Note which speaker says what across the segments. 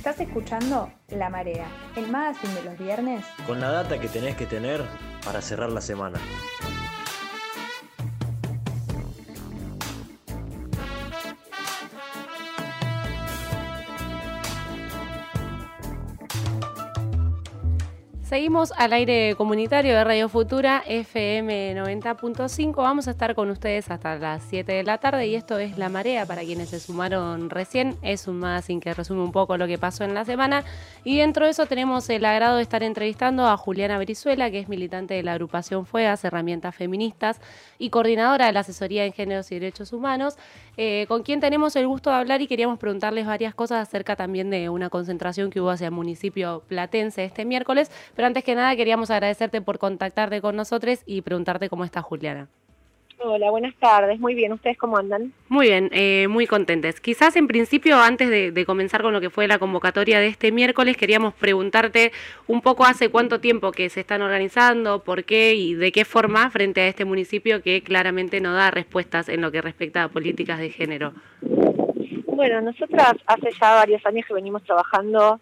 Speaker 1: Estás escuchando La Marea, el magazine de los viernes.
Speaker 2: Con la data que tenés que tener para cerrar la semana.
Speaker 3: Seguimos al aire comunitario de Radio Futura FM 90.5. Vamos a estar con ustedes hasta las 7 de la tarde y esto es La Marea para quienes se sumaron recién. Es un magazine que resume un poco lo que pasó en la semana y dentro de eso tenemos el agrado de estar entrevistando a Juliana Brizuela, que es militante de la agrupación FUEAS, Herramientas Feministas y coordinadora de la Asesoría en Géneros y Derechos Humanos, eh, con quien tenemos el gusto de hablar y queríamos preguntarles varias cosas acerca también de una concentración que hubo hacia el municipio platense este miércoles pero antes que nada queríamos agradecerte por contactarte con nosotros y preguntarte cómo está Juliana.
Speaker 4: Hola, buenas tardes. Muy bien, ¿ustedes cómo andan?
Speaker 3: Muy bien, eh, muy contentes. Quizás en principio, antes de, comenzar con lo que fue la convocatoria de este miércoles, queríamos preguntarte un poco hace cuánto tiempo que se están organizando, por qué y de qué forma frente a este municipio que claramente no da respuestas en lo que respecta a políticas de género.
Speaker 4: Bueno, nosotras hace ya varios años que venimos trabajando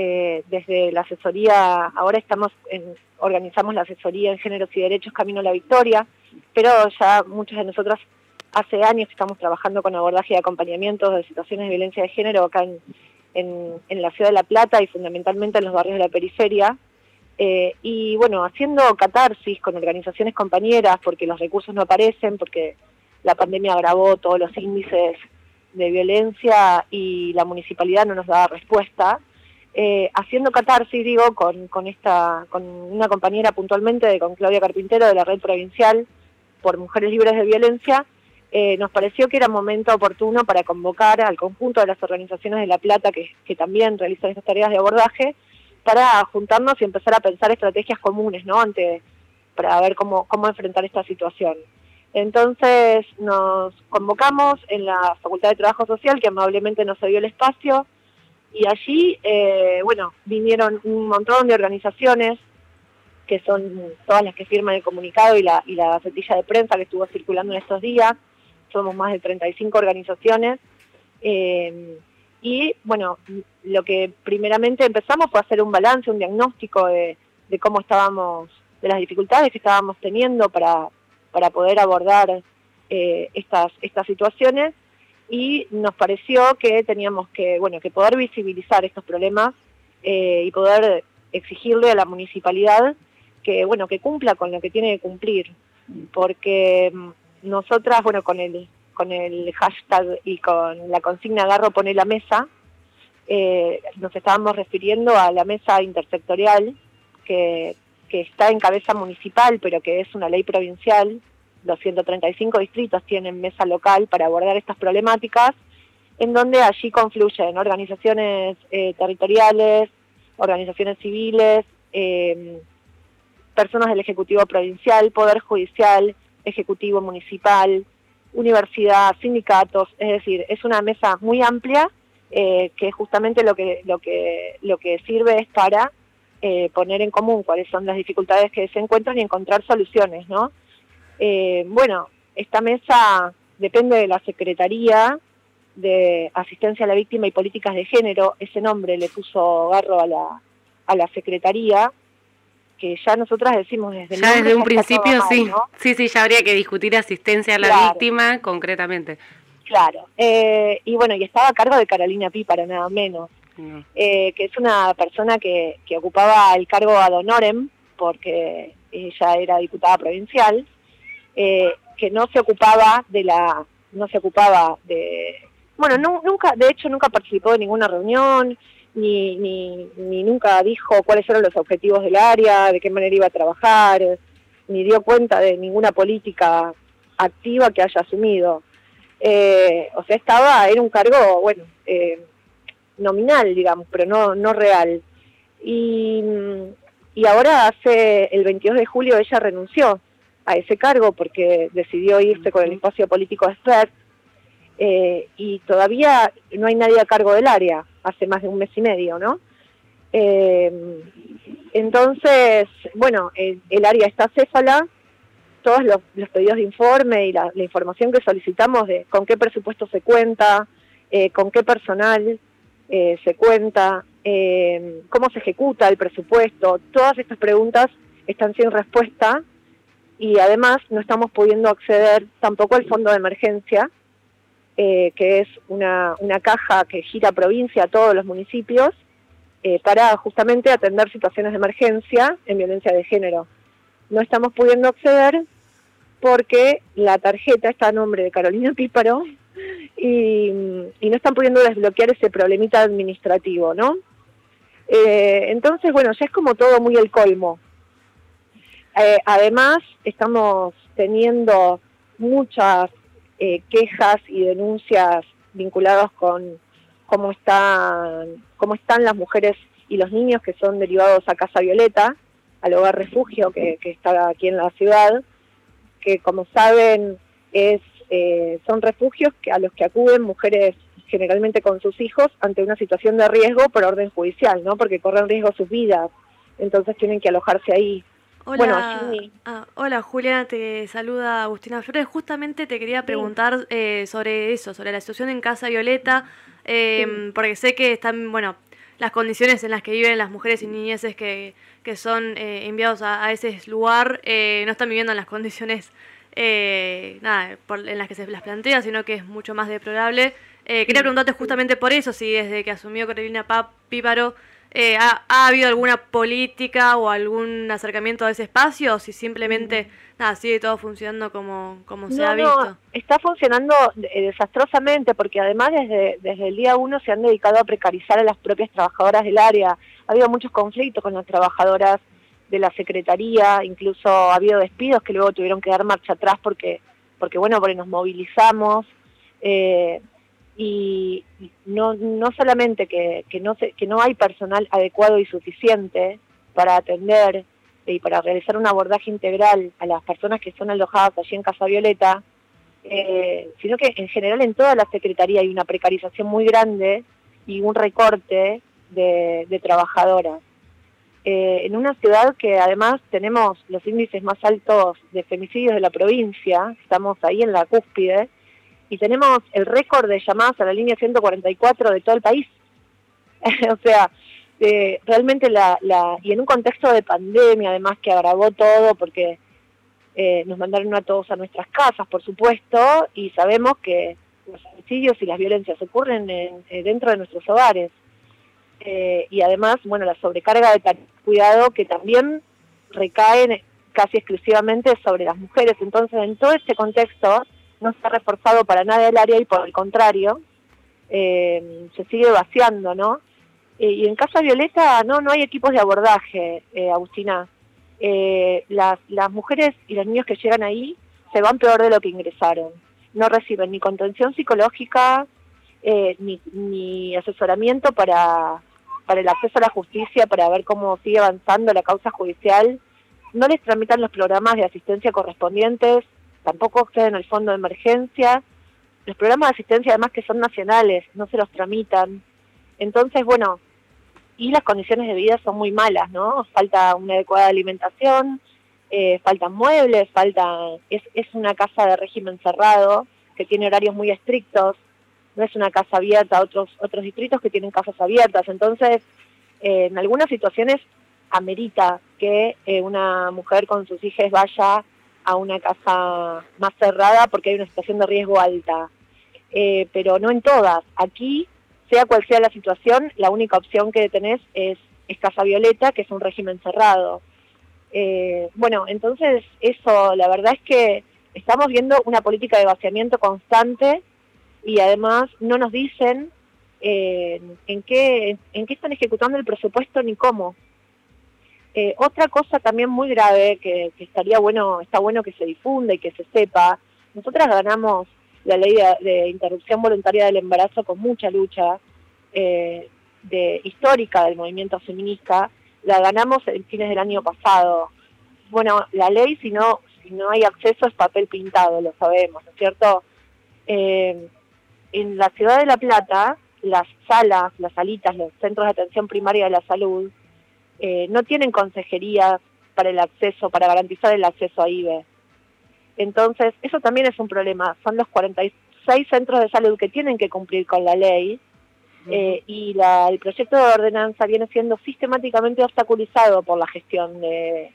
Speaker 4: eh, desde la asesoría, ahora estamos en, organizamos la asesoría en géneros y derechos Camino a la Victoria, pero ya muchos de nosotros hace años estamos trabajando con abordaje y acompañamiento de situaciones de violencia de género acá en, la ciudad de La Plata y fundamentalmente en los barrios de la periferia. Eh, y bueno, haciendo catarsis con organizaciones compañeras porque los recursos no aparecen, porque la pandemia agravó todos los índices de violencia y la municipalidad no nos daba respuesta. Eh, haciendo catarsis, digo, con, con, esta, con una compañera puntualmente, de, con Claudia Carpintero de la Red Provincial por Mujeres Libres de Violencia, eh, nos pareció que era momento oportuno para convocar al conjunto de las organizaciones de La Plata que, también realizan estas tareas de abordaje, para juntarnos y empezar a pensar estrategias comunes, ¿no? Ante, para ver cómo, cómo enfrentar esta situación. Entonces nos convocamos en la Facultad de Trabajo Social, que amablemente nos dio el espacio, y allí, eh, bueno, vinieron un montón de organizaciones, que son todas las que firman el comunicado y la, y la de prensa que estuvo circulando en estos días. Somos más de 35 organizaciones. Eh, y bueno, lo que primeramente empezamos fue hacer un balance, un diagnóstico de, cómo estábamos, de las dificultades que estábamos teniendo para, para poder abordar eh, estas, estas situaciones y nos pareció que teníamos que, bueno, que poder visibilizar estos problemas eh, y poder exigirle a la municipalidad que, bueno, que cumpla con lo que tiene que cumplir, porque mm, nosotras, bueno, con el, con el hashtag y con la consigna Agarro pone la mesa, eh, nos estábamos refiriendo a la mesa intersectorial que, que está en cabeza municipal, pero que es una ley provincial los 135 distritos tienen mesa local para abordar estas problemáticas, en donde allí confluyen organizaciones eh, territoriales, organizaciones civiles, em, personas del Ejecutivo Provincial, Poder Judicial, Ejecutivo Municipal, universidad, sindicatos, es decir, es una mesa muy amplia eh, que justamente lo que, lo, que, lo que sirve es para eh, poner en común cuáles son las dificultades que se encuentran y encontrar soluciones, ¿no? Eh, bueno, esta mesa depende de la Secretaría de Asistencia a la Víctima y Políticas de Género, ese nombre le puso Garro a la, a la Secretaría, que ya nosotras decimos desde
Speaker 3: Ya desde un principio sí, sí, sí, ya habría que discutir asistencia a la víctima concretamente.
Speaker 4: Claro, eh, y bueno, y estaba a cargo de Carolina Pi, para nada menos, eh, que es una persona que, que ocupaba el cargo ad honorem, porque ella era diputada provincial, eh, que no se ocupaba de la, no se ocupaba de, bueno, nunca, de hecho nunca participó de ninguna reunión, ni, ni, ni nunca dijo cuáles eran los objetivos del área, de qué manera iba a trabajar, ni dio cuenta de ninguna política activa que haya asumido. Eh, o sea, estaba, era un cargo, bueno, eh, nominal, digamos, pero no, no real. Y, y ahora hace el 22 de julio ella renunció a ese cargo porque decidió irse con el espacio político expert eh, y todavía no hay nadie a cargo del área, hace más de un mes y medio, ¿no? Eh, entonces, bueno, el, área está céfala, todos los, pedidos de informe y la, información que solicitamos de con qué presupuesto se cuenta, eh, con qué personal, eh, se cuenta, eh, cómo se ejecuta el presupuesto. Todas estas preguntas están sin respuesta y además no estamos pudiendo acceder tampoco al fondo de emergencia, eh, que es una, una, caja que gira provincia a todos los municipios para justamente atender situaciones de emergencia en violencia de género. No estamos pudiendo acceder porque la tarjeta está a nombre de Carolina Píparo y, no están pudiendo desbloquear ese problemita administrativo, ¿no? Eh, entonces, bueno, ya es como todo muy el colmo. Eh, además, estamos teniendo muchas eh, quejas y denuncias vinculadas con cómo están, cómo están las mujeres y los niños que son derivados a Casa Violeta, al hogar refugio que, que está aquí en la ciudad, que como saben es eh, son refugios que, a los que acuden mujeres generalmente con sus hijos ante una situación de riesgo por orden judicial, ¿no? Porque corren riesgo sus vidas, entonces tienen que alojarse ahí.
Speaker 5: Hola, ah, hola Juliana, te saluda Agustina Flores. Justamente te quería preguntar eh, sobre eso, sobre la situación en Casa Violeta, em, porque sé que están, bueno, las condiciones en las que viven las mujeres y niñeces que, que son eh, enviados a, ese lugar no están viviendo en las condiciones eh, nada, en las que se las plantea, sino que es mucho más deplorable. Eh, quería preguntarte justamente por eso, si desde que asumió Carolina Píparo eh, ha, habido alguna política o algún acercamiento a ese espacio, o si simplemente nada, sigue todo funcionando como, como se ha visto. No,
Speaker 4: está funcionando desastrosamente, porque además desde, desde el día uno se han dedicado a precarizar a las propias trabajadoras del área. Ha habido muchos conflictos con las trabajadoras de la Secretaría, incluso ha habido despidos que luego tuvieron que dar marcha atrás porque, porque bueno, porque nos movilizamos. Eh, y no, no solamente que, que, no que no hay personal adecuado y suficiente para atender y para realizar un abordaje integral a las personas que son alojadas allí en Casa Violeta, eh, sino que en general en toda la Secretaría hay una precarización muy grande y un recorte de, de trabajadoras. Eh, en una ciudad que además tenemos los índices más altos de femicidios de la provincia, estamos ahí en la cúspide, y tenemos el récord de llamadas a la línea 144 de todo el país. o sea, eh, realmente la, la, y en un contexto de pandemia además que agravó todo porque eh, nos mandaron a todos a nuestras casas, por supuesto, y sabemos que los femicidios y las violencias ocurren dentro de nuestros hogares. Eh, y además, bueno, la sobrecarga de cuidado que también recae casi exclusivamente sobre las mujeres. Entonces, en todo este contexto, no se ha reforzado para nada el área y por el contrario, eh, se sigue vaciando, ¿no? Eh, y en Casa Violeta, no, no hay equipos de abordaje, Agustina. las, las mujeres y los niños que llegan ahí se van peor de lo que ingresaron. No reciben ni contención psicológica, ni, ni asesoramiento para, para el acceso a la justicia, para ver cómo sigue avanzando la causa judicial. No les tramitan los programas de asistencia correspondientes, tampoco acceden al fondo de emergencia. Los programas de asistencia además que son nacionales, no se los tramitan. Entonces, bueno, y las condiciones de vida son muy malas, ¿no? Falta una adecuada alimentación, eh, faltan muebles, falta es, es una casa de régimen cerrado que tiene horarios muy estrictos, no es una casa abierta, otros, otros distritos que tienen casas abiertas. Entonces, eh, en algunas situaciones amerita que eh, una mujer con sus hijos vaya a una casa más cerrada porque hay una situación de riesgo alta. Eh, pero no en todas. Aquí, sea cual sea la situación, la única opción que tenés es, es Casa Violeta, que es un régimen cerrado. bueno, entonces eso, la verdad es que estamos viendo una política de vaciamiento constante y además no nos dicen eh, en, qué, en qué están ejecutando el presupuesto ni cómo. Eh, otra cosa también muy grave que, estaría bueno, está bueno que se difunda y que se sepa, nosotras ganamos la ley de, interrupción voluntaria del embarazo con mucha lucha eh, de, histórica del movimiento feminista, la ganamos en fines del año pasado. Bueno, la ley si no, si no hay acceso es papel pintado, lo sabemos, ¿no es cierto? Eh, en la ciudad de La Plata, las salas, las salitas, los centros de atención primaria de la salud, eh, no tienen consejería para el acceso, para garantizar el acceso a IBE. Entonces, eso también es un problema. Son los 46 centros de salud que tienen que cumplir con la ley eh, y la, el proyecto de ordenanza viene siendo sistemáticamente obstaculizado por la gestión de,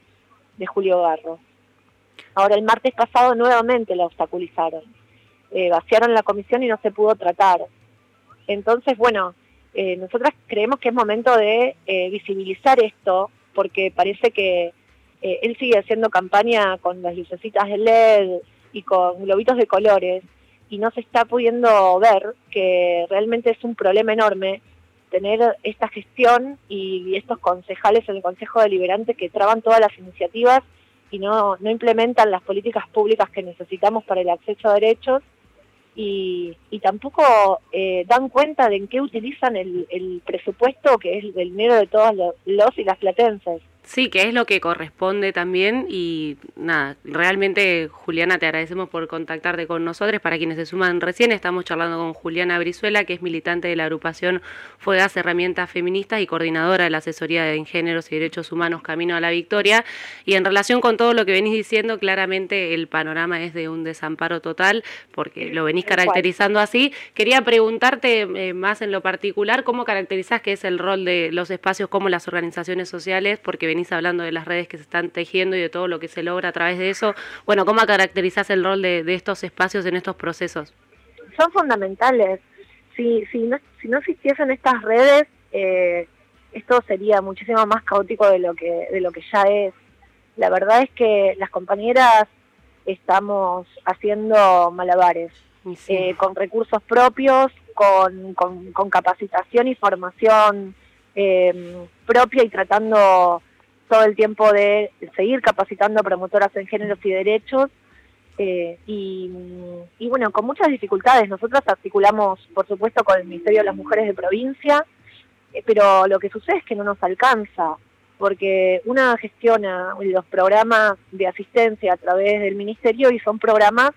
Speaker 4: de Julio Garro. Ahora el martes pasado nuevamente la obstaculizaron. Eh, vaciaron la comisión y no se pudo tratar. Entonces, bueno, eh, nosotras creemos que es momento de eh, visibilizar esto, porque parece que eh, él sigue haciendo campaña con las lucecitas de LED y con globitos de colores, y no se está pudiendo ver que realmente es un problema enorme tener esta gestión y estos concejales en el Consejo Deliberante que traban todas las iniciativas y no, no implementan las políticas públicas que necesitamos para el acceso a derechos y, y tampoco eh, dan cuenta de en qué utilizan el, el presupuesto que es el dinero de todos los, los y las platenses.
Speaker 3: Sí, que es lo que corresponde también y nada, realmente Juliana te agradecemos por contactarte con nosotros. Para quienes se suman recién, estamos charlando con Juliana Brizuela, que es militante de la agrupación Fuegas Herramientas Feministas y coordinadora de la asesoría de Géneros y Derechos Humanos Camino a la Victoria. Y en relación con todo lo que venís diciendo, claramente el panorama es de un desamparo total, porque lo venís caracterizando así. Quería preguntarte eh, más en lo particular, ¿cómo caracterizás que es el rol de los espacios como las organizaciones sociales? Porque venís hablando de las redes que se están tejiendo y de todo lo que se logra a través de eso. Bueno, ¿cómo caracterizas el rol de, de estos espacios en estos procesos?
Speaker 4: Son fundamentales. Si, si, no, si no existiesen estas redes, eh, esto sería muchísimo más caótico de lo que de lo que ya es. La verdad es que las compañeras estamos haciendo malabares sí. eh, con recursos propios, con, con, con capacitación y formación eh, propia y tratando todo el tiempo de seguir capacitando a promotoras en géneros y derechos. Eh, y, y, bueno, con muchas dificultades. Nosotros articulamos, por supuesto, con el Ministerio de las Mujeres de Provincia, eh, pero lo que sucede es que no nos alcanza, porque una gestiona los programas de asistencia a través del Ministerio y son programas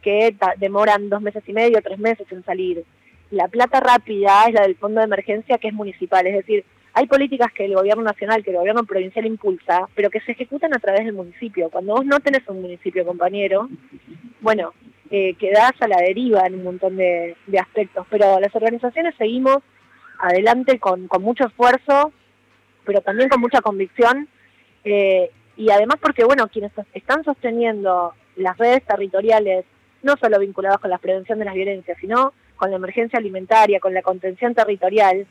Speaker 4: que demoran dos meses y medio, tres meses en salir. La plata rápida es la del Fondo de Emergencia, que es municipal, es decir, hay políticas que el gobierno nacional, que el gobierno provincial impulsa, pero que se ejecutan a través del municipio. Cuando vos no tenés un municipio, compañero, bueno, eh, quedás a la deriva en un montón de, aspectos. Pero las organizaciones seguimos adelante con, con mucho esfuerzo, pero también con mucha convicción. Eh, y además porque, bueno, quienes están sosteniendo las redes territoriales, no solo vinculadas con la prevención de las violencias, sino con la emergencia alimentaria, con la contención territorial,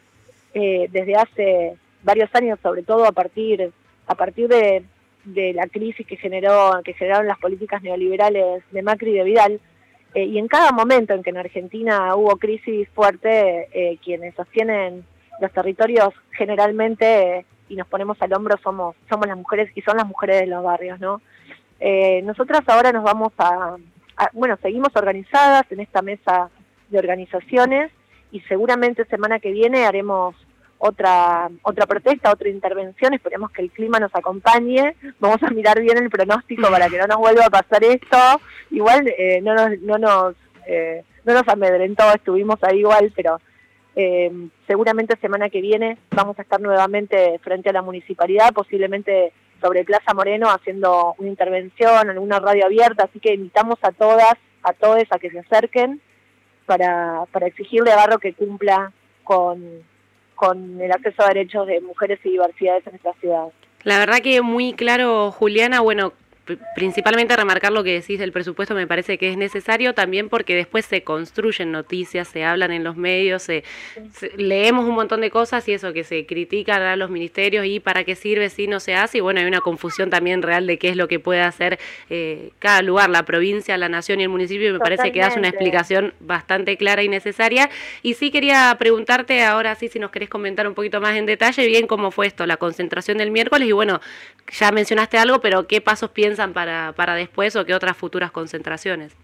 Speaker 4: eh, desde hace varios años, sobre todo a partir a partir de, de, la crisis que generó que generaron las políticas neoliberales de Macri y de Vidal, eh, y en cada momento en que en Argentina hubo crisis fuerte, eh, quienes sostienen los territorios generalmente y nos ponemos al hombro somos somos las mujeres y son las mujeres de los barrios, ¿no? nosotras ahora nos vamos a, bueno, seguimos organizadas en esta mesa de organizaciones y seguramente semana que viene haremos otra otra protesta, otra intervención, esperemos que el clima nos acompañe, vamos a mirar bien el pronóstico para que no nos vuelva a pasar esto, igual eh, no nos, no nos, eh, no nos amedrentó, estuvimos ahí igual, pero eh, seguramente semana que viene vamos a estar nuevamente frente a la municipalidad, posiblemente sobre Plaza Moreno haciendo una intervención en una radio abierta, así que invitamos a todas, a todos a que se acerquen para, para exigirle a Barro que cumpla con, con el acceso a derechos de mujeres y diversidades en esta ciudad.
Speaker 3: La verdad que muy claro, Juliana, bueno, principalmente remarcar lo que decís del presupuesto me parece que es necesario también porque después se construyen noticias, se hablan en los medios, se, se, leemos un montón de cosas y eso que se critican a los ministerios y para qué sirve si no se hace. Y bueno hay una confusión también real de qué es lo que puede hacer eh, cada lugar, la provincia, la nación y el municipio y me Totalmente. parece que das una explicación bastante clara y necesaria. Y sí quería preguntarte ahora sí si nos querés comentar un poquito más en detalle bien cómo fue esto, la concentración del miércoles. Y bueno ya mencionaste algo pero qué pasos piensas para, para después o qué otras futuras concentraciones?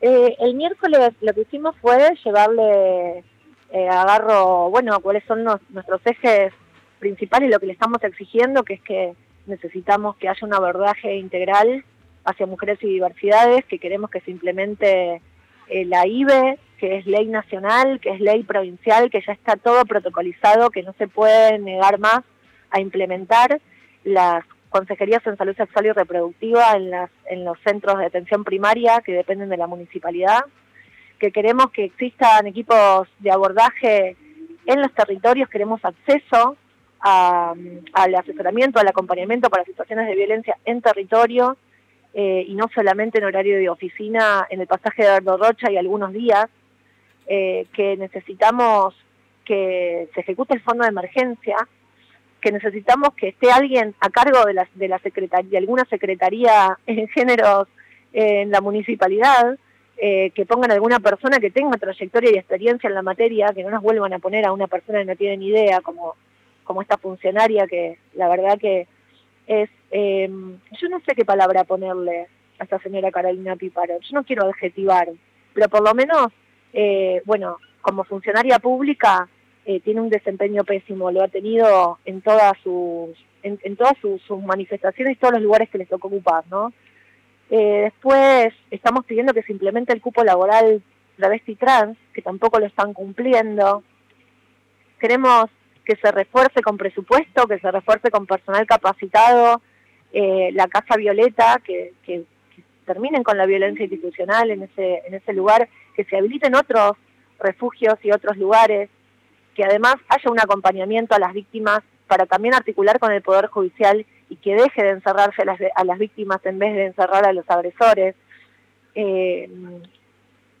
Speaker 4: Eh, el miércoles lo que hicimos fue llevarle eh, agarro, bueno, cuáles son nuestros ejes principales, lo que le estamos exigiendo, que es que necesitamos que haya un abordaje integral hacia mujeres y diversidades, que queremos que se implemente eh, la IBE, que es ley nacional, que es ley provincial, que ya está todo protocolizado, que no se puede negar más a implementar las consejerías en salud sexual y reproductiva en, las, en los centros de atención primaria que dependen de la municipalidad, que queremos que existan equipos de abordaje en los territorios, queremos acceso al asesoramiento, al acompañamiento para situaciones de violencia en territorio eh, y no solamente en horario de oficina en el pasaje de Eduardo Rocha y algunos días, eh, que necesitamos que se ejecute el fondo de emergencia, que necesitamos que esté alguien a cargo de, la, de, la secretaría, de alguna secretaría en géneros en la municipalidad, eh, que pongan alguna persona que tenga trayectoria y experiencia en la materia, que no nos vuelvan a poner a una persona que no tiene ni idea, como, como esta funcionaria que la verdad que es, eh, yo no sé qué palabra ponerle a esta señora Carolina Piparo, yo no quiero adjetivar, pero por lo menos, eh, bueno, como funcionaria pública tiene un desempeño pésimo, lo ha tenido en todas sus, en, todas sus, sus manifestaciones, todos los lugares que les tocó ocupar, ¿no? Eh, después estamos pidiendo que se implemente el cupo laboral travesti trans, que tampoco lo están cumpliendo. Queremos que se refuerce con presupuesto, que se refuerce con personal capacitado, eh, la Casa Violeta, que, que, terminen con la violencia institucional en ese, en ese lugar, que se habiliten otros refugios y otros lugares, que además haya un acompañamiento a las víctimas para también articular con el Poder Judicial y que deje de encerrarse a las, víctimas en vez de encerrar a los agresores. Eh,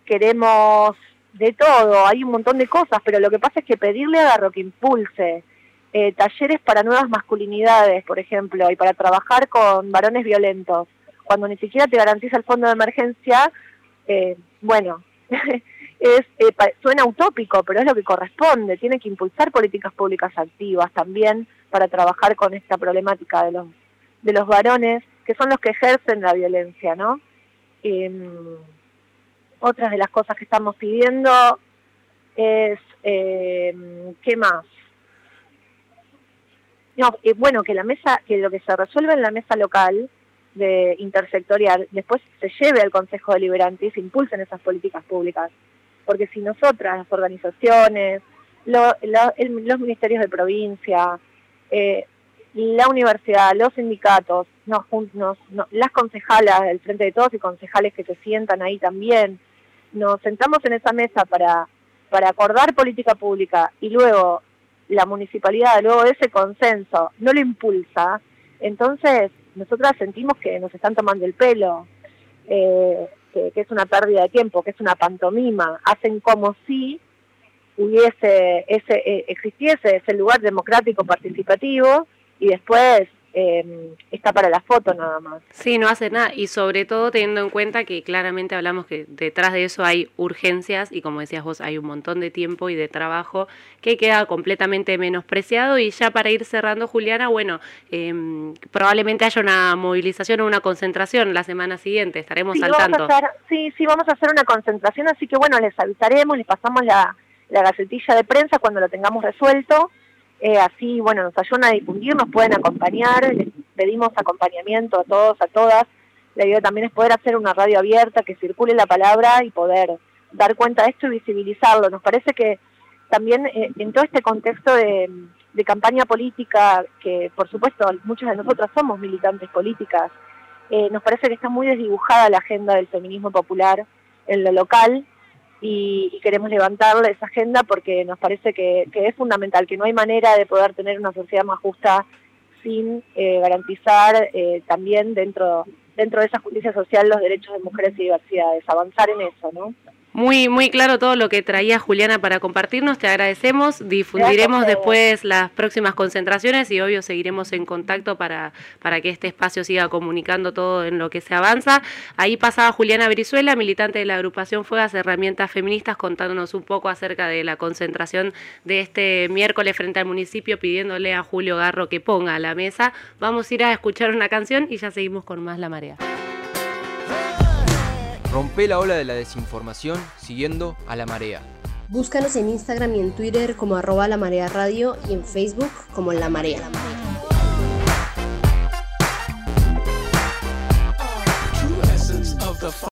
Speaker 4: queremos de todo, hay un montón de cosas, pero lo que pasa es que pedirle a Garro que impulse eh, talleres para nuevas masculinidades, por ejemplo, y para trabajar con varones violentos, cuando ni siquiera te garantiza el fondo de emergencia, eh, bueno, es suena utópico, pero es lo que corresponde, tiene que impulsar políticas públicas activas también para trabajar con esta problemática de los, de los varones, que son los que ejercen la violencia, ¿no? Eh, otras de las cosas que estamos pidiendo es, eh, ¿qué más? No, eh, bueno, que la mesa, que lo que se resuelve en la mesa local de intersectorial, después se lleve al Consejo Deliberante y se impulsen esas políticas públicas. Porque si nosotras, las organizaciones, los ministerios de provincia, eh, la universidad, los sindicatos, las concejalas del Frente de Todos y concejales que se sientan ahí también, nos sentamos en esa mesa para, para acordar política pública y luego la municipalidad, luego ese consenso, no lo impulsa, entonces nosotras sentimos que nos están tomando el pelo, eh, que, es una pérdida de tiempo, que es una pantomima, hacen como si hubiese ese eh, existiese ese lugar democrático participativo y después eh, está para la foto nada más.
Speaker 3: Sí, no hace nada y sobre todo teniendo en cuenta que claramente hablamos que detrás de eso hay urgencias y como decías vos hay un montón de tiempo y de trabajo que queda completamente menospreciado y ya para ir cerrando Juliana, bueno, em, probablemente haya una movilización o una concentración la semana siguiente, estaremos al tanto.
Speaker 4: sí, sí, vamos a hacer una concentración, así que bueno, les avisaremos, les pasamos la la gacetilla de prensa cuando lo tengamos resuelto. Eh, así, bueno, nos ayudan a difundir, nos pueden acompañar, les pedimos acompañamiento a todos, a todas. La idea también es poder hacer una radio abierta, que circule la palabra y poder dar cuenta de esto y visibilizarlo. Nos parece que también eh, en todo este contexto de, campaña política, que por supuesto muchas de nosotras somos militantes políticas, eh, nos parece que está muy desdibujada la agenda del feminismo popular en lo local y, queremos levantarle esa agenda porque nos parece que, es fundamental, que no hay manera de poder tener una sociedad más justa sin eh, garantizar eh, también dentro, dentro de esa justicia social los derechos de mujeres y diversidades, avanzar en eso, ¿no?
Speaker 3: Muy, muy claro todo lo que traía Juliana para compartirnos, te agradecemos, difundiremos después las próximas concentraciones y obvio seguiremos en contacto para, para que este espacio siga comunicando todo en lo que se avanza. Ahí pasaba Juliana Brizuela, militante de la agrupación Fuegas Herramientas Feministas, contándonos un poco acerca de la concentración de este miércoles frente al municipio, pidiéndole a Julio Garro que ponga a la mesa. Vamos a ir a escuchar una canción y ya seguimos con más La Marea.
Speaker 6: Rompe la ola de la desinformación siguiendo a la marea.
Speaker 7: Búscanos en Instagram y en Twitter como arroba la marea radio y en Facebook como la marea.